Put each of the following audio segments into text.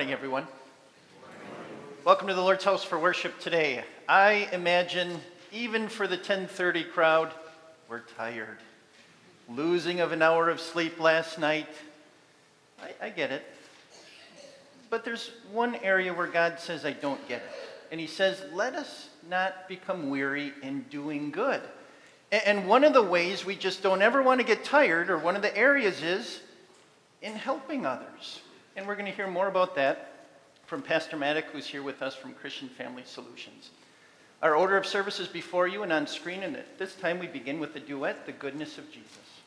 Morning, everyone. Welcome to the Lord's house for worship today. I imagine even for the 1030 crowd, we're tired. Losing of an hour of sleep last night. I, I get it. But there's one area where God says, I don't get it. And He says, let us not become weary in doing good. And one of the ways we just don't ever want to get tired, or one of the areas is in helping others. And we're going to hear more about that from Pastor Maddock, who's here with us from Christian Family Solutions. Our order of service is before you and on screen, and at this time we begin with the duet, The Goodness of Jesus.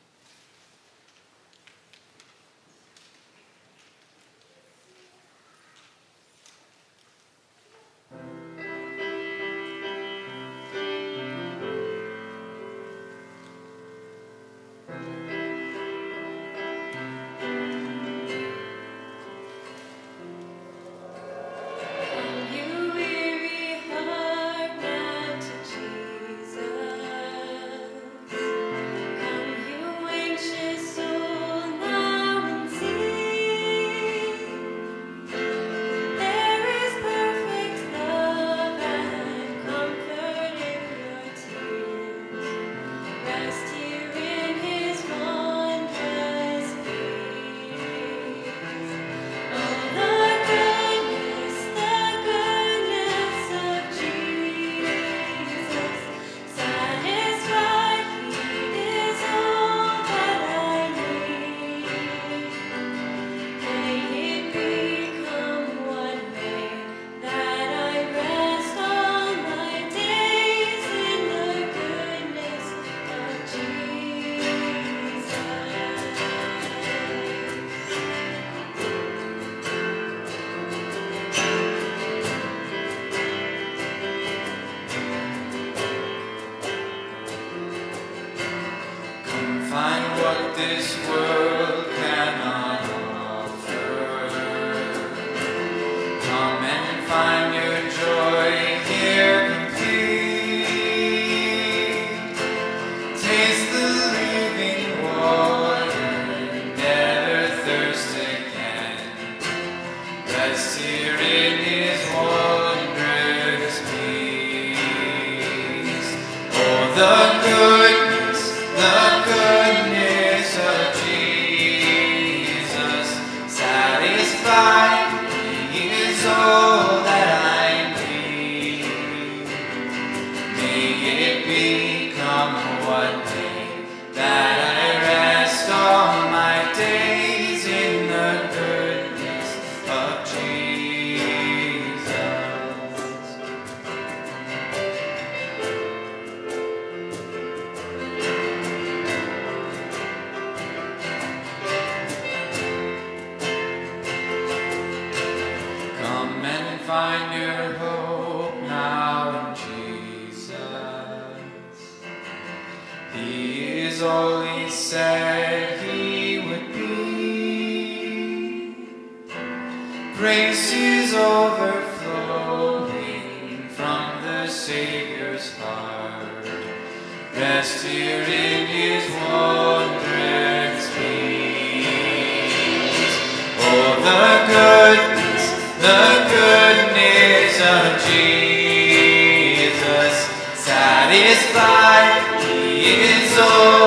Satisfied, He is all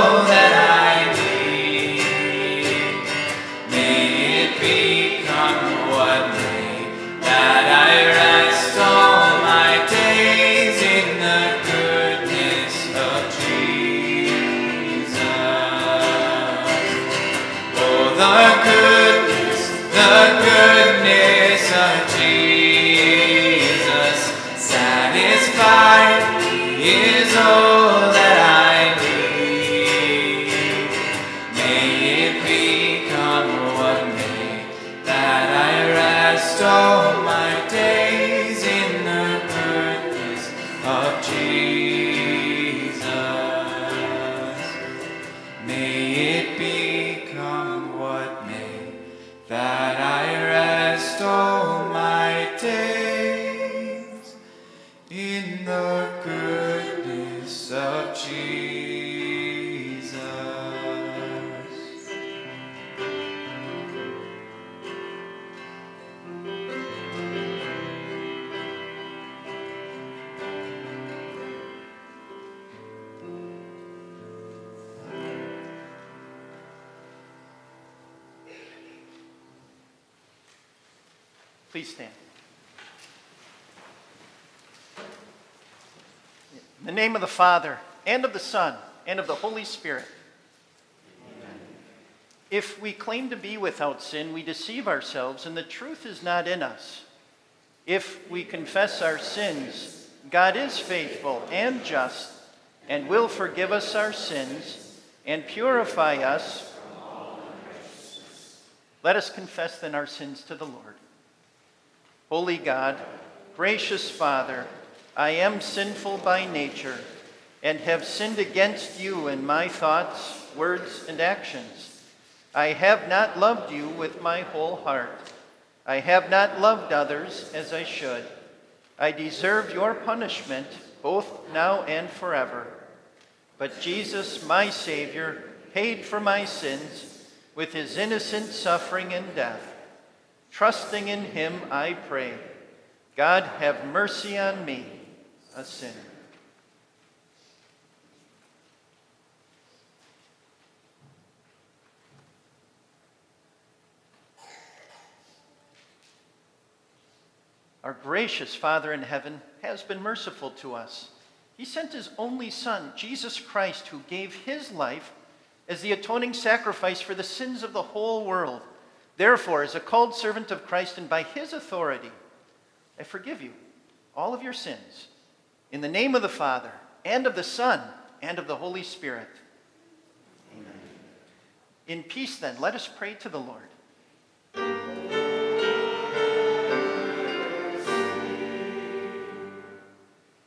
Father, and of the Son, and of the Holy Spirit. If we claim to be without sin, we deceive ourselves, and the truth is not in us. If we confess our sins, God is faithful and just, and will forgive us our sins and purify us. Let us confess then our sins to the Lord. Holy God, gracious Father, I am sinful by nature and have sinned against you in my thoughts, words, and actions. I have not loved you with my whole heart. I have not loved others as I should. I deserve your punishment both now and forever. But Jesus, my Savior, paid for my sins with his innocent suffering and death. Trusting in him, I pray. God, have mercy on me, a sinner. Our gracious Father in heaven has been merciful to us. He sent his only Son, Jesus Christ, who gave his life as the atoning sacrifice for the sins of the whole world. Therefore, as a called servant of Christ and by his authority, I forgive you all of your sins. In the name of the Father, and of the Son, and of the Holy Spirit. Amen. In peace, then, let us pray to the Lord.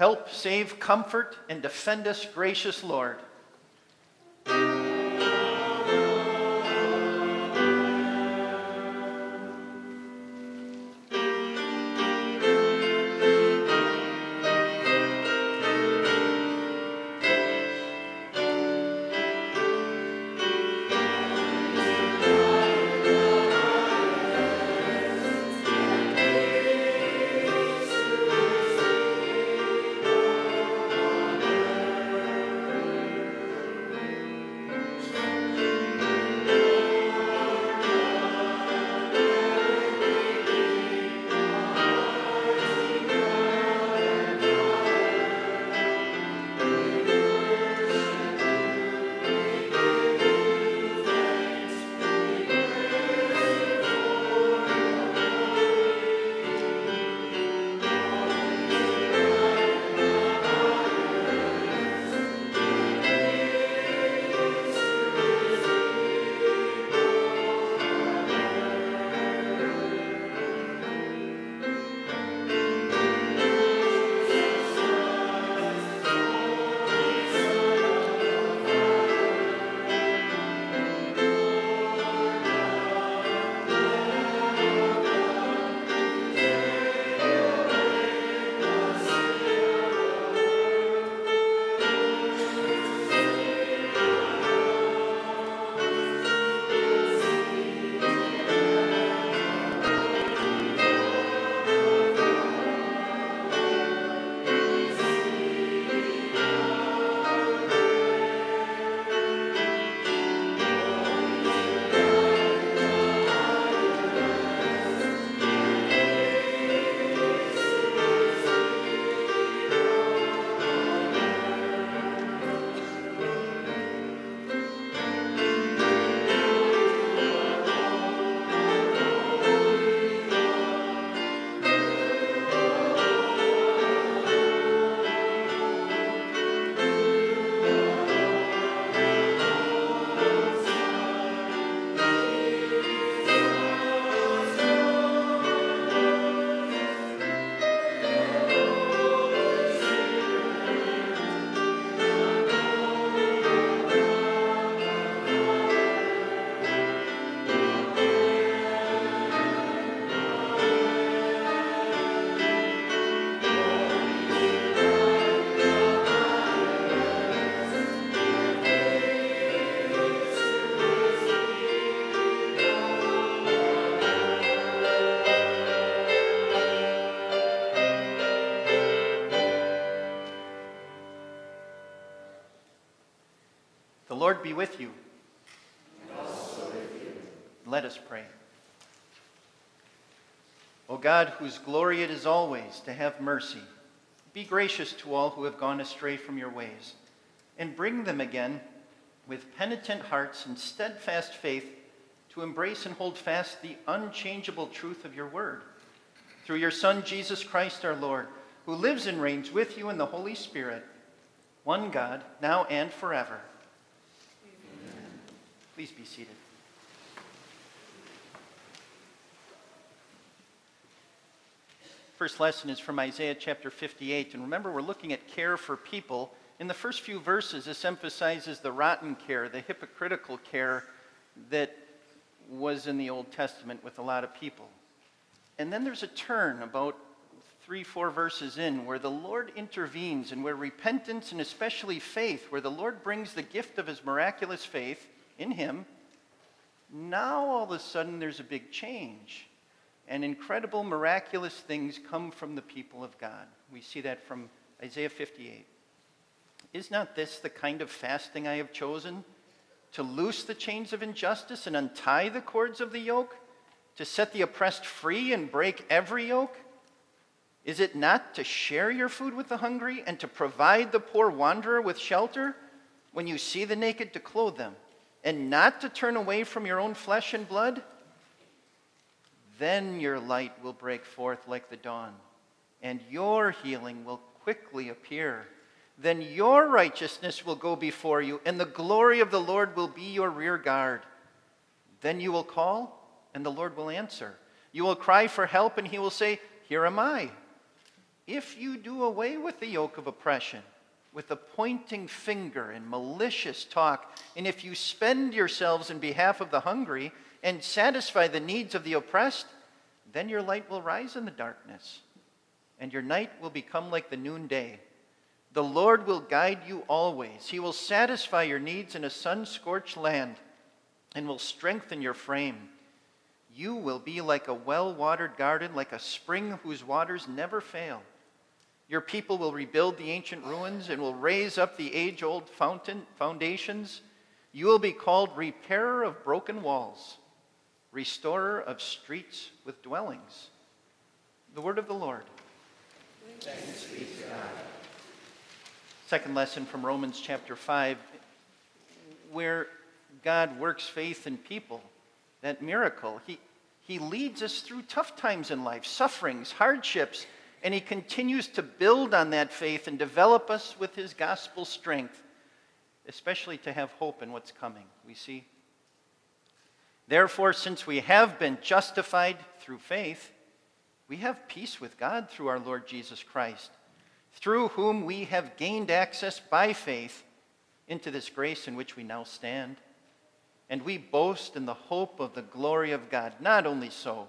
Help, save, comfort, and defend us, gracious Lord. Be with you. Let us pray. O God, whose glory it is always to have mercy, be gracious to all who have gone astray from your ways, and bring them again with penitent hearts and steadfast faith to embrace and hold fast the unchangeable truth of your word. Through your Son, Jesus Christ our Lord, who lives and reigns with you in the Holy Spirit, one God, now and forever. Please be seated. First lesson is from Isaiah chapter 58. And remember, we're looking at care for people. In the first few verses, this emphasizes the rotten care, the hypocritical care that was in the Old Testament with a lot of people. And then there's a turn about three, four verses in where the Lord intervenes and where repentance and especially faith, where the Lord brings the gift of his miraculous faith in him, now all of a sudden there's a big change. And incredible, miraculous things come from the people of God. We see that from Isaiah 58. Is not this the kind of fasting I have chosen? To loose the chains of injustice and untie the cords of the yoke? To set the oppressed free and break every yoke? Is it not to share your food with the hungry and to provide the poor wanderer with shelter? When you see the naked, to clothe them, and not to turn away from your own flesh and blood? Then your light will break forth like the dawn, and your healing will quickly appear. Then your righteousness will go before you, and the glory of the Lord will be your rear guard. Then you will call, and the Lord will answer. You will cry for help, and he will say, Here am I. If you do away with the yoke of oppression, with a pointing finger and malicious talk, and if you spend yourselves in behalf of the hungry and satisfy the needs of the oppressed, then your light will rise in the darkness, and your night will become like the noonday. The Lord will guide you always. He will satisfy your needs in a sun scorched land and will strengthen your frame. You will be like a well watered garden, like a spring whose waters never fail. Your people will rebuild the ancient ruins and will raise up the age old fountain foundations. You will be called repairer of broken walls, restorer of streets with dwellings. The word of the Lord. Second lesson from Romans chapter 5, where God works faith in people, that miracle. He, he leads us through tough times in life, sufferings, hardships, and He continues to build on that faith and develop us with His gospel strength, especially to have hope in what's coming. We see. Therefore, since we have been justified through faith, we have peace with God through our Lord Jesus Christ, through whom we have gained access by faith into this grace in which we now stand. And we boast in the hope of the glory of God. Not only so,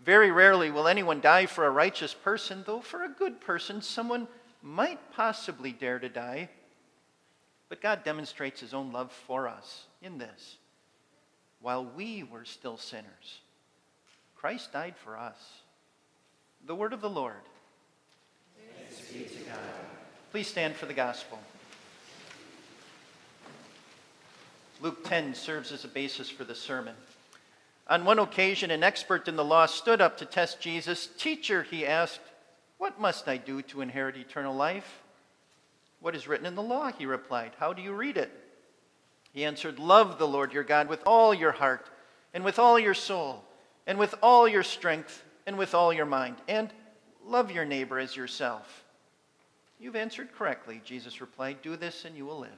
Very rarely will anyone die for a righteous person, though for a good person, someone might possibly dare to die. But God demonstrates his own love for us in this. While we were still sinners, Christ died for us. The word of the Lord. Please stand for the gospel. Luke 10 serves as a basis for the sermon. On one occasion, an expert in the law stood up to test Jesus. Teacher, he asked, What must I do to inherit eternal life? What is written in the law? He replied. How do you read it? He answered, Love the Lord your God with all your heart, and with all your soul, and with all your strength, and with all your mind, and love your neighbor as yourself. You've answered correctly, Jesus replied. Do this and you will live.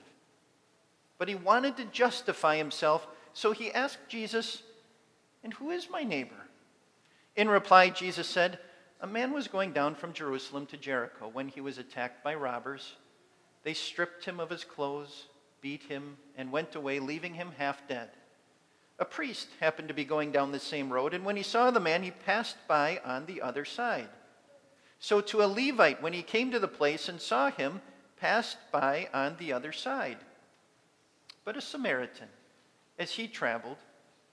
But he wanted to justify himself, so he asked Jesus, and who is my neighbor? In reply, Jesus said, A man was going down from Jerusalem to Jericho when he was attacked by robbers. They stripped him of his clothes, beat him, and went away, leaving him half dead. A priest happened to be going down the same road, and when he saw the man, he passed by on the other side. So to a Levite, when he came to the place and saw him, passed by on the other side. But a Samaritan, as he traveled,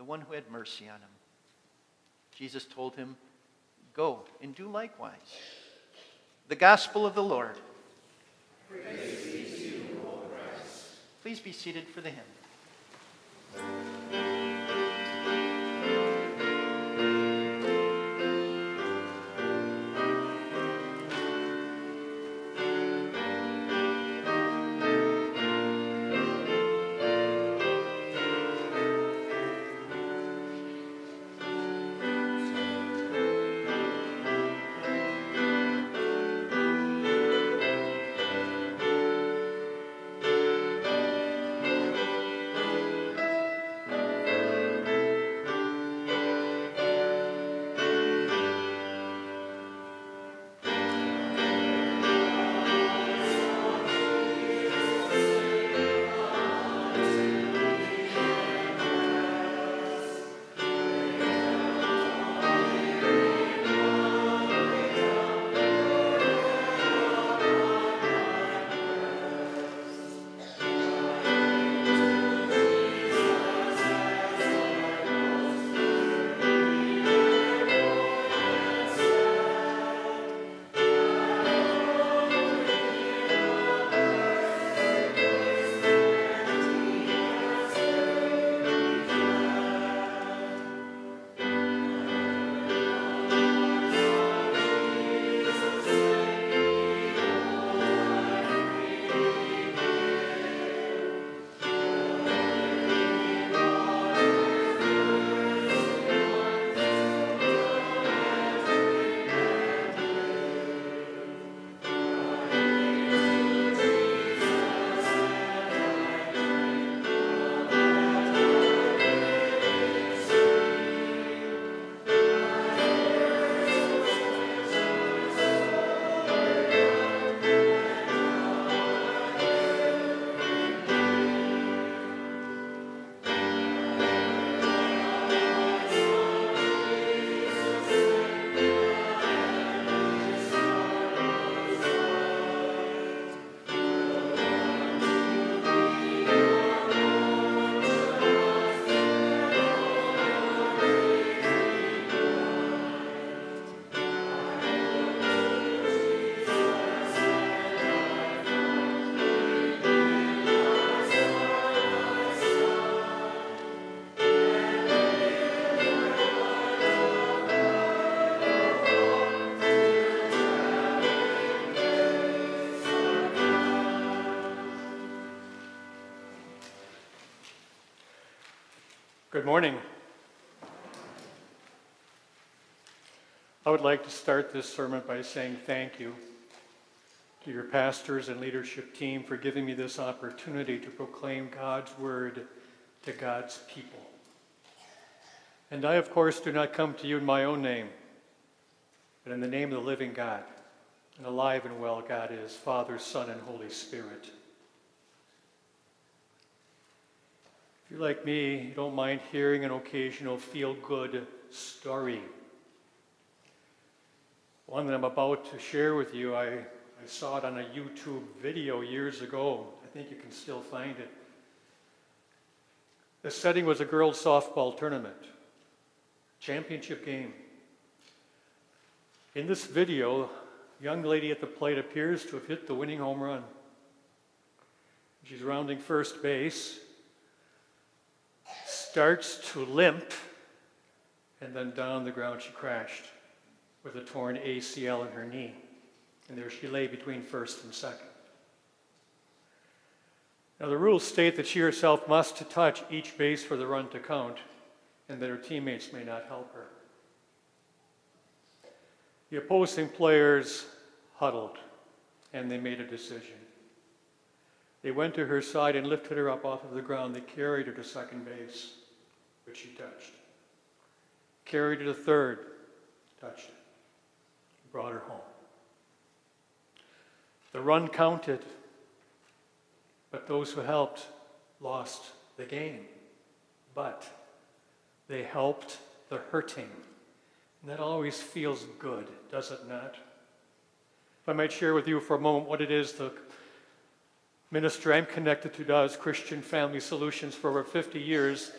The one who had mercy on him. Jesus told him, Go and do likewise. The gospel of the Lord. Please be seated for the hymn. Good morning. I would like to start this sermon by saying thank you to your pastors and leadership team for giving me this opportunity to proclaim God's word to God's people. And I, of course, do not come to you in my own name, but in the name of the living God. And alive and well God is, Father, Son, and Holy Spirit. If you're like me, you don't mind hearing an occasional feel good story. One that I'm about to share with you, I, I saw it on a YouTube video years ago. I think you can still find it. The setting was a girls' softball tournament, championship game. In this video, young lady at the plate appears to have hit the winning home run. She's rounding first base starts to limp, and then down the ground she crashed with a torn ACL in her knee. And there she lay between first and second. Now, the rules state that she herself must touch each base for the run to count, and that her teammates may not help her. The opposing players huddled, and they made a decision. They went to her side and lifted her up off of the ground. They carried her to second base, which she touched. Carried her to third, touched it. Brought her home. The run counted, but those who helped lost the game. But they helped the hurting. And that always feels good, does it not? If I might share with you for a moment what it is the ministry I'm connected to does, Christian Family Solutions, for over 50 years,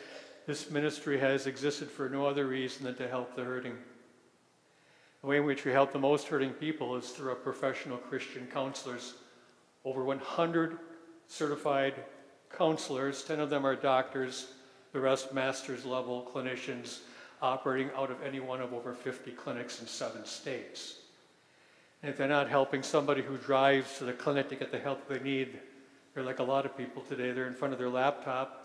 this ministry has existed for no other reason than to help the hurting. The way in which we help the most hurting people is through our professional Christian counselors. Over 100 certified counselors, 10 of them are doctors, the rest master's level clinicians operating out of any one of over 50 clinics in seven states. And if they're not helping somebody who drives to the clinic to get the help they need, they're like a lot of people today. They're in front of their laptop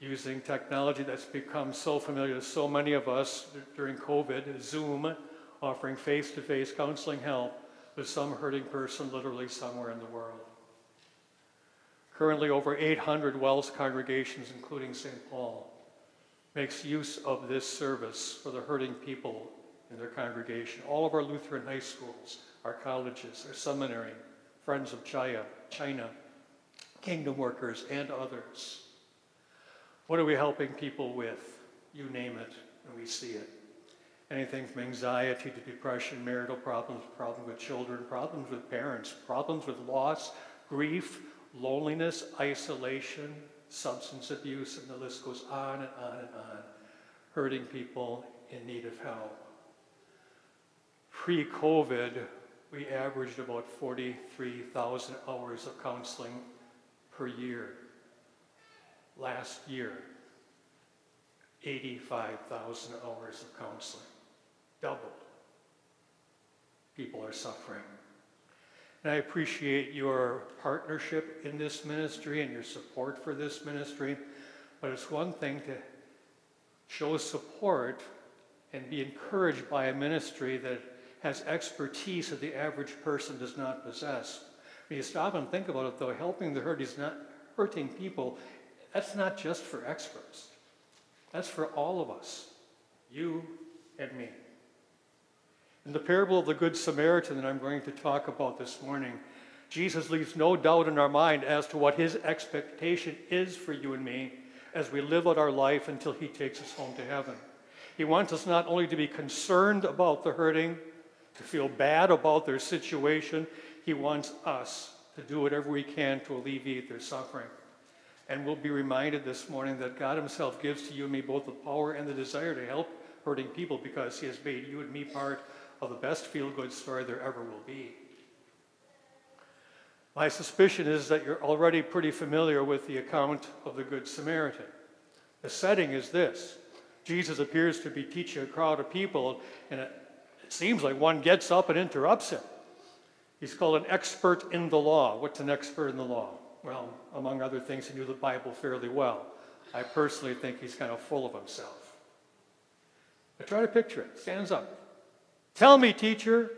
using technology that's become so familiar to so many of us during COVID, Zoom, offering face to face counseling help to some hurting person literally somewhere in the world. Currently, over 800 WELS congregations, including St. Paul, makes use of this service for the hurting people in their congregation. All of our Lutheran high schools, our colleges, our seminary, Friends of China, China, Kingdom Workers, and others. What are we helping people with? You name it, and we see it. Anything from anxiety to depression, marital problems, problems with children, problems with parents, problems with loss, grief, loneliness, isolation, substance abuse, and the list goes on and on and on. Hurting people in need of help. Pre COVID, we averaged about 43,000 hours of counseling per year. Last year, 85,000 hours of counseling. Doubled. People are suffering. And I appreciate your partnership in this ministry and your support for this ministry. But it's one thing to show support and be encouraged by a ministry that has expertise that the average person does not possess. When you stop and think about it, though, helping the hurt is not hurting people. That's not just for experts. That's for all of us, you and me. In the parable of the Good Samaritan that I'm going to talk about this morning, Jesus leaves no doubt in our mind as to what his expectation is for you and me as we live out our life until he takes us home to heaven. He wants us not only to be concerned about the hurting, to feel bad about their situation, he wants us to do whatever we can to alleviate their suffering. And we'll be reminded this morning that God Himself gives to you and me both the power and the desire to help hurting people because He has made you and me part of the best feel good story there ever will be. My suspicion is that you're already pretty familiar with the account of the Good Samaritan. The setting is this Jesus appears to be teaching a crowd of people, and it, it seems like one gets up and interrupts him. He's called an expert in the law. What's an expert in the law? Well, among other things, he knew the Bible fairly well. I personally think he's kind of full of himself. But try to picture it. Stands up. Tell me, teacher,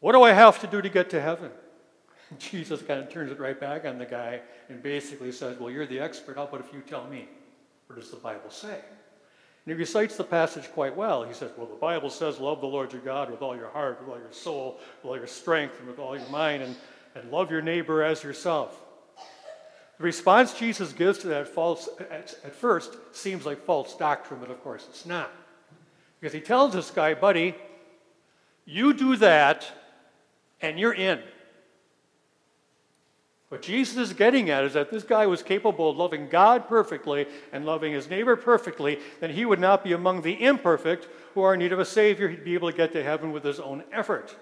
what do I have to do to get to heaven? Jesus kind of turns it right back on the guy and basically says, Well, you're the expert. How about if you tell me? What does the Bible say? And he recites the passage quite well. He says, Well, the Bible says, Love the Lord your God with all your heart, with all your soul, with all your strength, and with all your mind, and, and love your neighbor as yourself. The response Jesus gives to that false, at, at first, seems like false doctrine, but of course it's not. Because he tells this guy, buddy, you do that and you're in. What Jesus is getting at is that this guy was capable of loving God perfectly and loving his neighbor perfectly, then he would not be among the imperfect who are in need of a Savior. He'd be able to get to heaven with his own effort.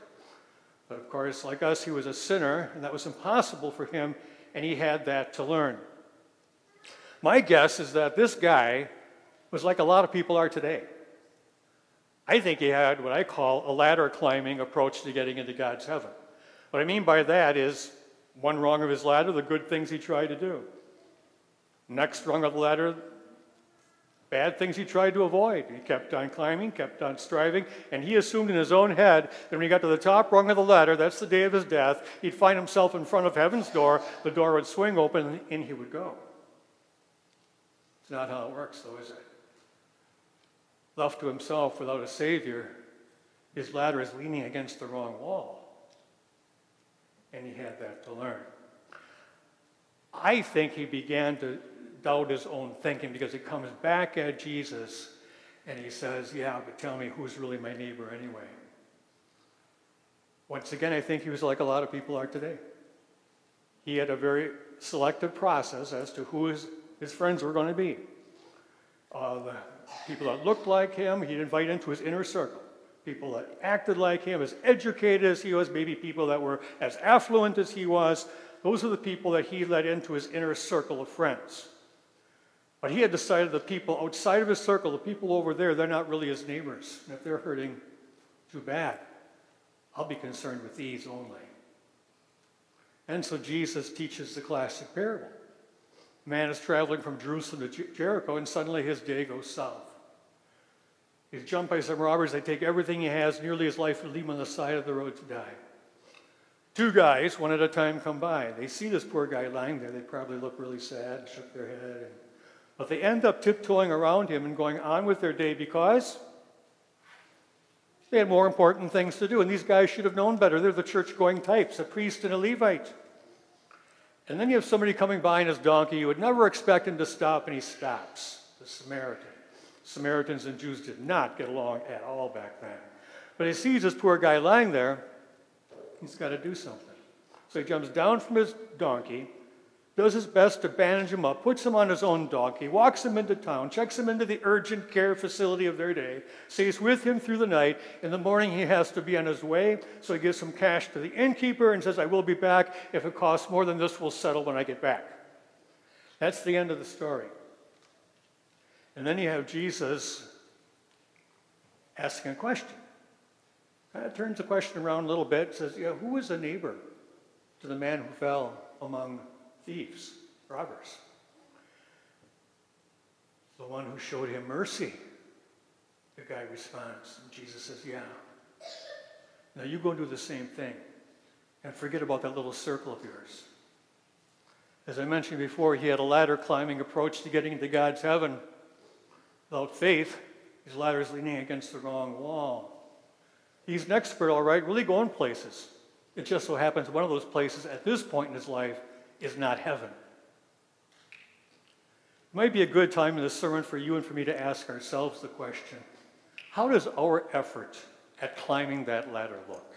But of course, like us, he was a sinner, and that was impossible for him, and he had that to learn. My guess is that this guy was like a lot of people are today. I think he had what I call a ladder climbing approach to getting into God's heaven. What I mean by that is One rung of his ladder, the good things he tried to do. Next rung of the ladder, bad things he tried to avoid. He kept on climbing, kept on striving, and he assumed in his own head that when he got to the top rung of the ladder, that's the day of his death, he'd find himself in front of heaven's door, the door would swing open, and in he would go. It's not how it works, though, is it? Left to himself without a Savior, his ladder is leaning against the wrong wall. And he had that to learn. I think he began to doubt his own thinking because he comes back at Jesus and he says, Yeah, but tell me who's really my neighbor anyway. Once again, I think he was like a lot of people are today. He had a very selective process as to who his, his friends were going to be. Uh, the people that looked like him, he'd invite into his inner circle. People that acted like him, as educated as he was, maybe people that were as affluent as he was. Those are the people that he led into his inner circle of friends. But he had decided the people outside of his circle, the people over there, they're not really his neighbors. And if they're hurting, too bad. I'll be concerned with these only. And so Jesus teaches the classic parable. Man is traveling from Jerusalem to Jericho, and suddenly his day goes south. He's jumped by some robbers. They take everything he has, nearly his life, and leave him on the side of the road to die. Two guys, one at a time, come by. They see this poor guy lying there. They probably look really sad and shook their head. And, but they end up tiptoeing around him and going on with their day because they had more important things to do. And these guys should have known better. They're the church going types, a priest and a Levite. And then you have somebody coming by in his donkey. You would never expect him to stop, and he stops. The Samaritan. Samaritans and Jews did not get along at all back then. But he sees this poor guy lying there. He's got to do something. So he jumps down from his donkey, does his best to bandage him up, puts him on his own donkey, walks him into town, checks him into the urgent care facility of their day, stays with him through the night. In the morning, he has to be on his way, so he gives some cash to the innkeeper and says, I will be back. If it costs more than this, we'll settle when I get back. That's the end of the story. And then you have Jesus asking a question. Kind of turns the question around a little bit, says, yeah, who was a neighbor to the man who fell among thieves, robbers? The one who showed him mercy. The guy responds, and Jesus says, yeah. Now you go and do the same thing and forget about that little circle of yours. As I mentioned before, he had a ladder climbing approach to getting into God's heaven. Without faith, his ladder is leaning against the wrong wall. He's an expert, all right, really going places. It just so happens one of those places at this point in his life is not heaven. It might be a good time in this sermon for you and for me to ask ourselves the question how does our effort at climbing that ladder look?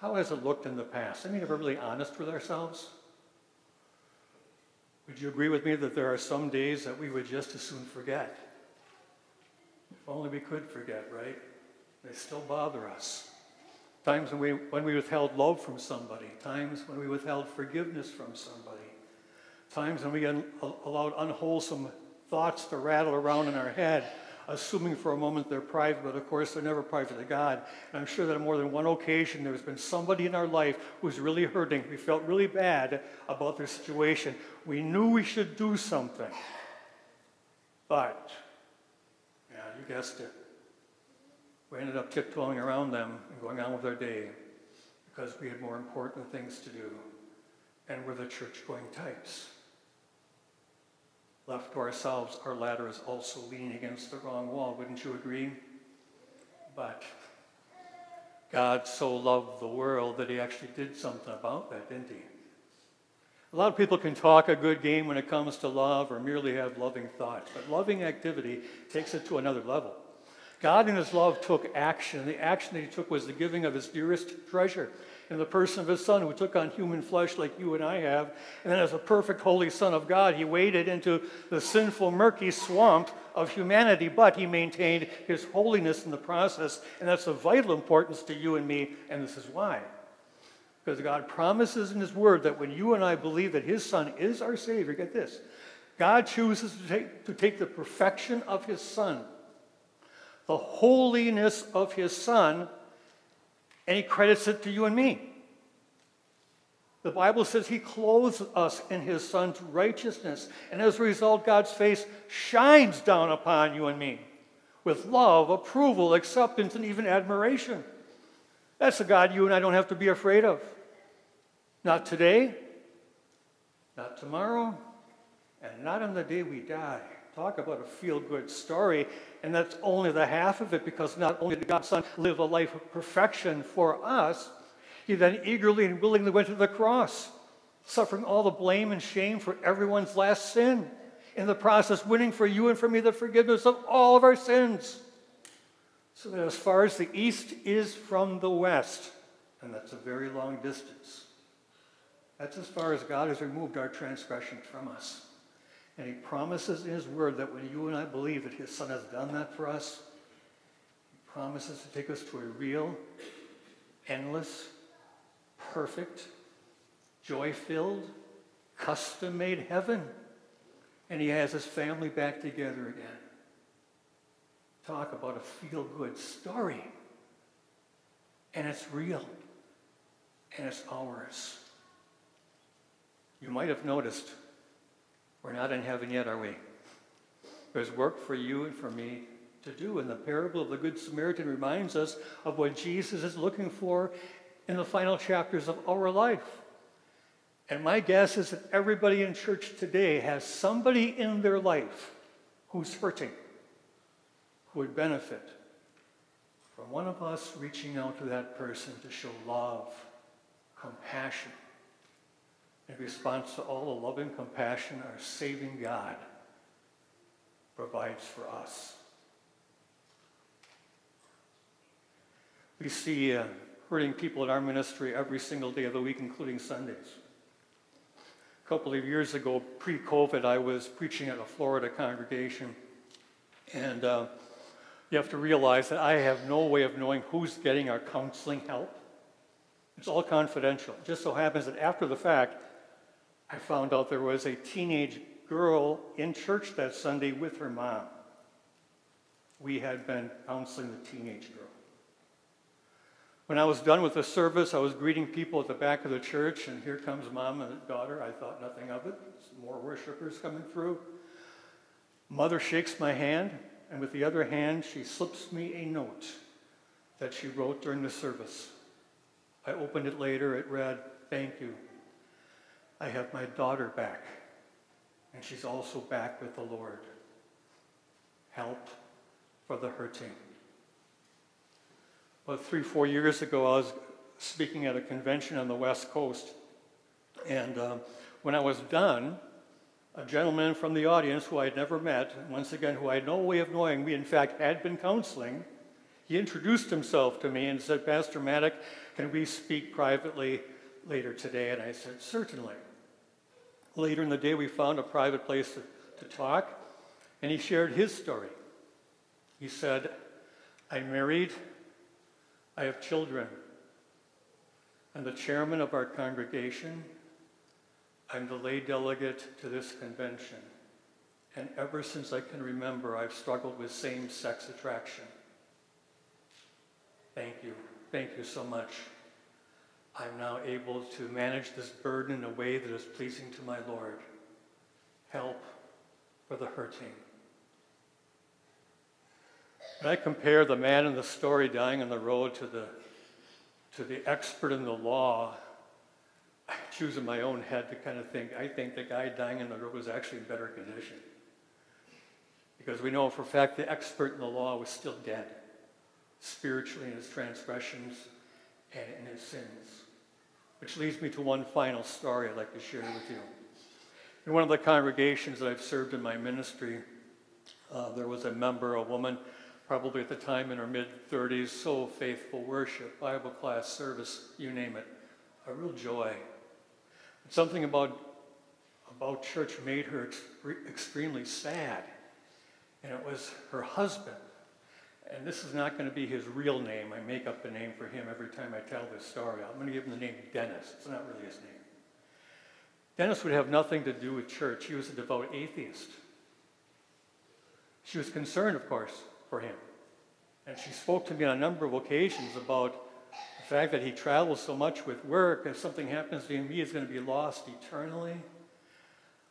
How has it looked in the past? I mean, if we're really honest with ourselves, would you agree with me that there are some days that we would just as soon forget? If only we could forget, right? They still bother us. Times when we, when we withheld love from somebody, times when we withheld forgiveness from somebody, times when we un- allowed unwholesome thoughts to rattle around in our head, assuming for a moment they're private, but of course they're never private to God. And I'm sure that on more than one occasion there's been somebody in our life who's really hurting. We felt really bad about their situation. We knew we should do something. But, yeah, you guessed it. We ended up tiptoeing around them and going on with our day because we had more important things to do. And we're the church going types. Left to ourselves, our ladder is also leaning against the wrong wall. Wouldn't you agree? But God so loved the world that he actually did something about that, didn't he? A lot of people can talk a good game when it comes to love or merely have loving thoughts, but loving activity takes it to another level. God in his love took action, the action that he took was the giving of his dearest treasure in the person of his son who took on human flesh like you and I have. And then, as a perfect, holy Son of God, he waded into the sinful, murky swamp of humanity, but he maintained his holiness in the process. And that's of vital importance to you and me, and this is why. Because God promises in his word that when you and I believe that his Son is our Savior, get this, God chooses to take, to take the perfection of his Son, the holiness of his Son, and he credits it to you and me. The Bible says he clothes us in his son's righteousness. And as a result, God's face shines down upon you and me with love, approval, acceptance, and even admiration. That's a God you and I don't have to be afraid of. Not today, not tomorrow, and not on the day we die. Talk about a feel good story. And that's only the half of it because not only did God's Son live a life of perfection for us, he then eagerly and willingly went to the cross, suffering all the blame and shame for everyone's last sin. In the process, winning for you and for me the forgiveness of all of our sins. So that as far as the east is from the west, and that's a very long distance, that's as far as God has removed our transgressions from us. And He promises in His Word that when you and I believe that His Son has done that for us, He promises to take us to a real, endless, perfect, joy filled, custom made heaven. And He has His family back together again. Talk about a feel good story. And it's real. And it's ours. You might have noticed we're not in heaven yet, are we? There's work for you and for me to do. And the parable of the Good Samaritan reminds us of what Jesus is looking for in the final chapters of our life. And my guess is that everybody in church today has somebody in their life who's hurting, who would benefit from one of us reaching out to that person to show love, compassion, in response to all the love and compassion our saving God provides for us. We see uh, hurting people in our ministry every single day of the week, including Sundays. A couple of years ago, pre COVID, I was preaching at a Florida congregation. And uh, you have to realize that I have no way of knowing who's getting our counseling help. It's all confidential. It just so happens that after the fact, I found out there was a teenage girl in church that Sunday with her mom. We had been counseling the teenage girl. When I was done with the service, I was greeting people at the back of the church, and here comes mom and daughter. I thought nothing of it. Some more worshipers coming through. Mother shakes my hand, and with the other hand, she slips me a note that she wrote during the service. I opened it later. It read, Thank you. I have my daughter back, and she's also back with the Lord. Help for the hurting. About three, four years ago, I was speaking at a convention on the West Coast, and um, when I was done, a gentleman from the audience who I had never met, once again, who I had no way of knowing we, in fact, had been counseling, he introduced himself to me and said, Pastor Maddock, can we speak privately later today? And I said, Certainly. Later in the day, we found a private place to, to talk, and he shared his story. He said, I'm married, I have children, I'm the chairman of our congregation, I'm the lay delegate to this convention, and ever since I can remember, I've struggled with same sex attraction. Thank you. Thank you so much. I'm now able to manage this burden in a way that is pleasing to my Lord. Help for the hurting. When I compare the man in the story dying on the road to the, to the expert in the law, I choose in my own head to kind of think, I think the guy dying on the road was actually in better condition. Because we know for a fact the expert in the law was still dead, spiritually in his transgressions and in his sins. Which leads me to one final story I'd like to share with you. In one of the congregations that I've served in my ministry, uh, there was a member, a woman, probably at the time in her mid 30s, so faithful, worship, Bible class, service, you name it, a real joy. But Something about, about church made her ex- extremely sad, and it was her husband and this is not going to be his real name. I make up a name for him every time I tell this story. I'm going to give him the name Dennis. It's not really his name. Dennis would have nothing to do with church. He was a devout atheist. She was concerned, of course, for him. And she spoke to me on a number of occasions about the fact that he travels so much with work, if something happens to him, he is going to be lost eternally.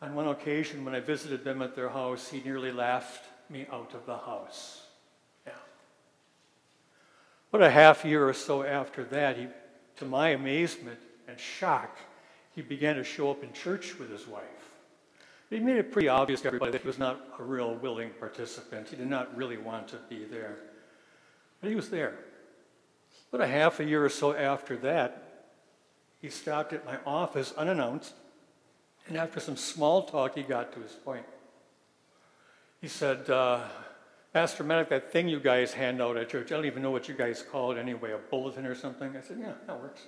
On one occasion, when I visited them at their house, he nearly laughed me out of the house. But a half year or so after that, he, to my amazement and shock, he began to show up in church with his wife. He made it pretty obvious to everybody that he was not a real willing participant. He did not really want to be there. But he was there. But a half a year or so after that, he stopped at my office unannounced, and after some small talk, he got to his point. He said, uh, Pastor Maddock, that thing you guys hand out at church, I don't even know what you guys call it anyway, a bulletin or something. I said, Yeah, that works.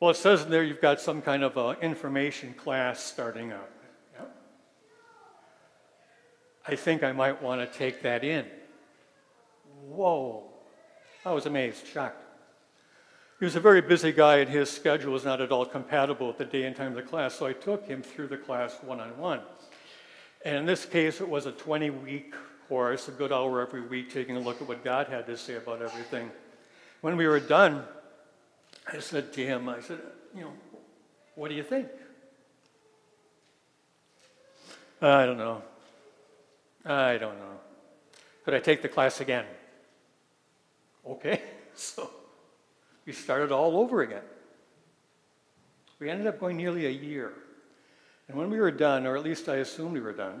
Well, it says in there you've got some kind of uh, information class starting up. Yep. I think I might want to take that in. Whoa. I was amazed, shocked. He was a very busy guy, and his schedule was not at all compatible with the day and time of the class, so I took him through the class one on one. And in this case, it was a 20 week course, a good hour every week, taking a look at what God had to say about everything. When we were done, I said to him, I said, you know, what do you think? I don't know. I don't know. Could I take the class again? Okay. So we started all over again. We ended up going nearly a year. And when we were done, or at least I assumed we were done,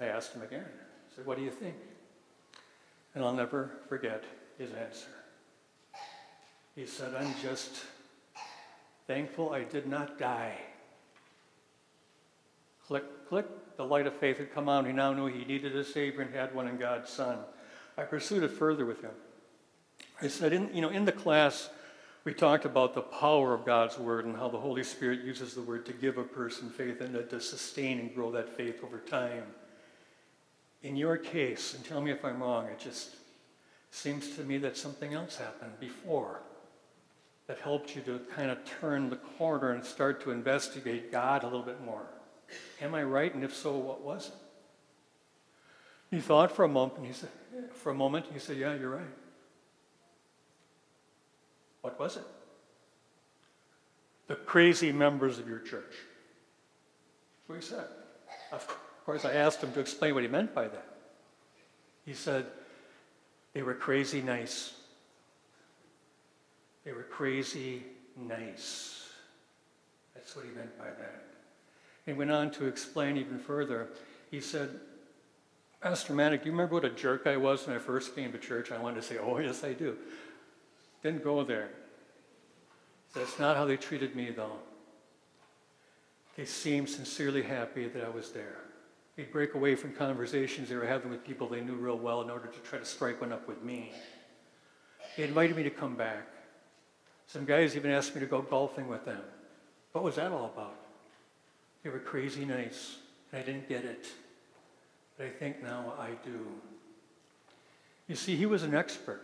I asked him again. I said, What do you think? And I'll never forget his answer. He said, I'm just thankful I did not die. Click, click, the light of faith had come on. He now knew he needed a Savior and had one in God's Son. I pursued it further with him. I said, in, you know, in the class, we talked about the power of God's Word and how the Holy Spirit uses the Word to give a person faith and to sustain and grow that faith over time. In your case, and tell me if I'm wrong, it just seems to me that something else happened before that helped you to kind of turn the corner and start to investigate God a little bit more. Am I right? And if so, what was it? He thought for a moment, and he said, for a moment, he said, Yeah, you're right. What was it? The crazy members of your church. That's what he said. Of course, I asked him to explain what he meant by that. He said, they were crazy nice. They were crazy nice. That's what he meant by that. He went on to explain even further. He said, Pastor Manick, do you remember what a jerk I was when I first came to church? I wanted to say, Oh, yes, I do. Didn't go there. That's not how they treated me, though. They seemed sincerely happy that I was there. They'd break away from conversations they were having with people they knew real well in order to try to strike one up with me. They invited me to come back. Some guys even asked me to go golfing with them. What was that all about? They were crazy nice, and I didn't get it. But I think now I do. You see, he was an expert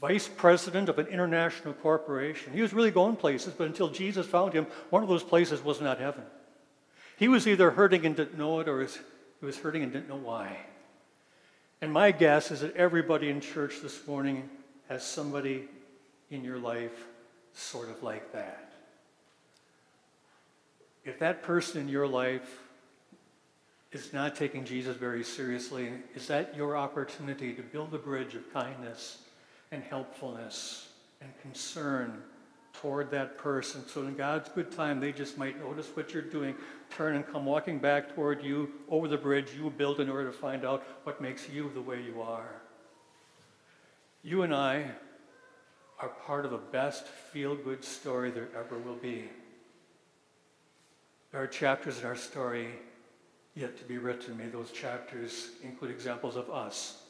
vice president of an international corporation. He was really going places, but until Jesus found him, one of those places was not heaven. He was either hurting and didn't know it, or he was hurting and didn't know why. And my guess is that everybody in church this morning has somebody in your life sort of like that. If that person in your life is not taking Jesus very seriously, is that your opportunity to build a bridge of kindness and helpfulness and concern toward that person. So in God's good time, they just might notice what you're doing, turn and come walking back toward you over the bridge you built in order to find out what makes you the way you are. You and I are part of the best feel good story there ever will be. There are chapters in our story yet to be written. May those chapters include examples of us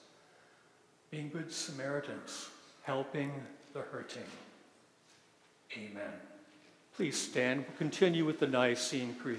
being good Samaritans, helping the hurting. Amen. Please stand. We'll continue with the Nicene Creed.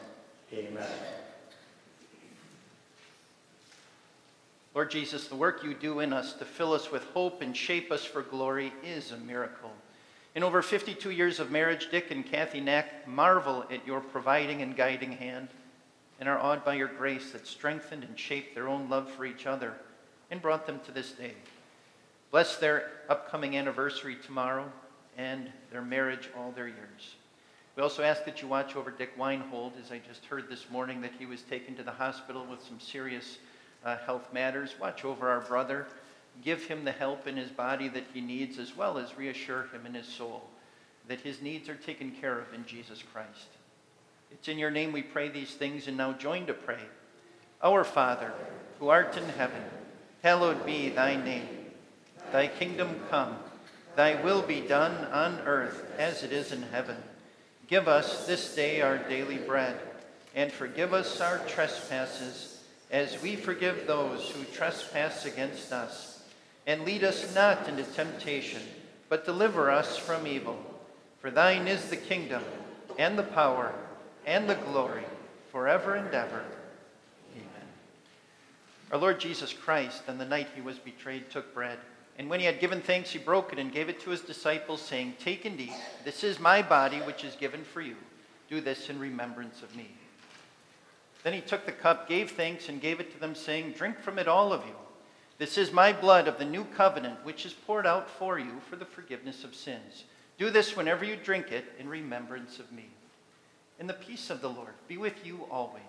Amen. Lord Jesus, the work you do in us to fill us with hope and shape us for glory is a miracle. In over 52 years of marriage, Dick and Kathy Knack marvel at your providing and guiding hand and are awed by your grace that strengthened and shaped their own love for each other and brought them to this day. Bless their upcoming anniversary tomorrow and their marriage all their years. We also ask that you watch over Dick Weinhold, as I just heard this morning that he was taken to the hospital with some serious uh, health matters. Watch over our brother. Give him the help in his body that he needs, as well as reassure him in his soul that his needs are taken care of in Jesus Christ. It's in your name we pray these things, and now join to pray. Our Father, who art in heaven, hallowed be thy name. Thy kingdom come, thy will be done on earth as it is in heaven. Give us this day our daily bread, and forgive us our trespasses, as we forgive those who trespass against us. And lead us not into temptation, but deliver us from evil. For thine is the kingdom, and the power, and the glory, forever and ever. Amen. Our Lord Jesus Christ, on the night he was betrayed, took bread. And when he had given thanks, he broke it and gave it to his disciples, saying, Take and eat. This is my body, which is given for you. Do this in remembrance of me. Then he took the cup, gave thanks, and gave it to them, saying, Drink from it, all of you. This is my blood of the new covenant, which is poured out for you for the forgiveness of sins. Do this whenever you drink it in remembrance of me. And the peace of the Lord be with you always.